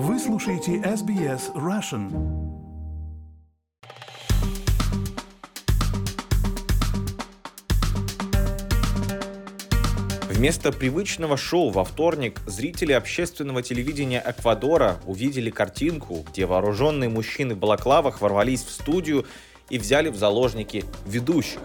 Вы слушаете SBS Russian. Вместо привычного шоу во вторник зрители общественного телевидения Эквадора увидели картинку, где вооруженные мужчины в балаклавах ворвались в студию и взяли в заложники ведущих.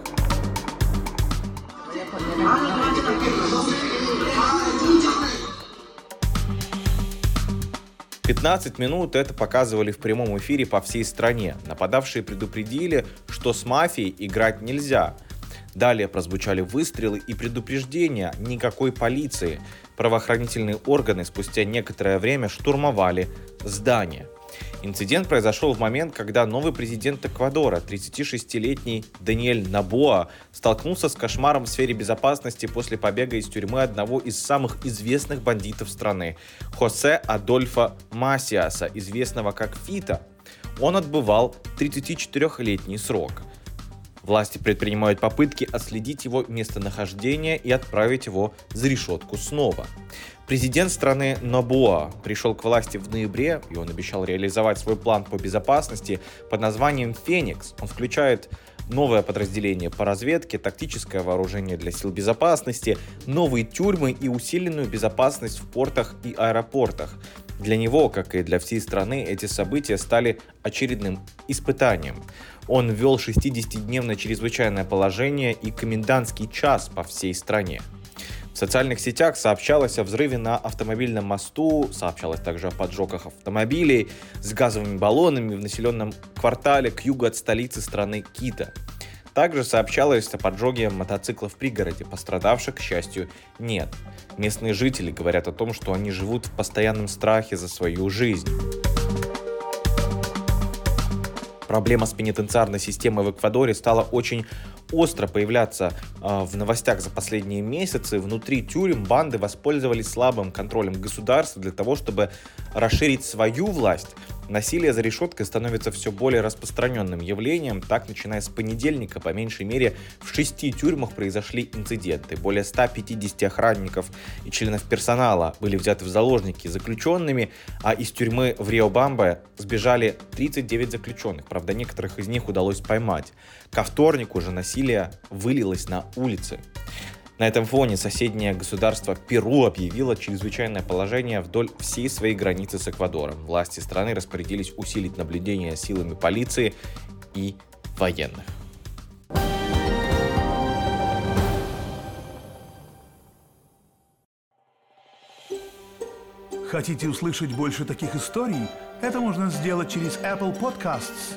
15 минут это показывали в прямом эфире по всей стране. Нападавшие предупредили, что с мафией играть нельзя. Далее прозвучали выстрелы и предупреждения никакой полиции. Правоохранительные органы спустя некоторое время штурмовали здание. Инцидент произошел в момент, когда новый президент Эквадора, 36-летний Даниэль Набоа, столкнулся с кошмаром в сфере безопасности после побега из тюрьмы одного из самых известных бандитов страны, Хосе Адольфа Масиаса, известного как Фита. Он отбывал 34-летний срок. Власти предпринимают попытки отследить его местонахождение и отправить его за решетку снова. Президент страны Нобуа пришел к власти в ноябре, и он обещал реализовать свой план по безопасности под названием «Феникс». Он включает новое подразделение по разведке, тактическое вооружение для сил безопасности, новые тюрьмы и усиленную безопасность в портах и аэропортах. Для него, как и для всей страны, эти события стали очередным испытанием. Он ввел 60-дневное чрезвычайное положение и комендантский час по всей стране. В социальных сетях сообщалось о взрыве на автомобильном мосту, сообщалось также о поджогах автомобилей с газовыми баллонами в населенном квартале к югу от столицы страны Кита. Также сообщалось о поджоге мотоциклов в пригороде, пострадавших, к счастью, нет. Местные жители говорят о том, что они живут в постоянном страхе за свою жизнь. Проблема с пенитенциарной системой в Эквадоре стала очень остро появляться э, в новостях за последние месяцы. Внутри тюрем банды воспользовались слабым контролем государства для того, чтобы расширить свою власть. Насилие за решеткой становится все более распространенным явлением. Так, начиная с понедельника, по меньшей мере, в шести тюрьмах произошли инциденты. Более 150 охранников и членов персонала были взяты в заложники заключенными, а из тюрьмы в Рио-Бамбе сбежали 39 заключенных. Правда, некоторых из них удалось поймать. Ко вторнику же насилие вылилось на улицы. На этом фоне соседнее государство Перу объявило чрезвычайное положение вдоль всей своей границы с Эквадором. Власти страны распорядились усилить наблюдение силами полиции и военных. Хотите услышать больше таких историй? Это можно сделать через Apple Podcasts,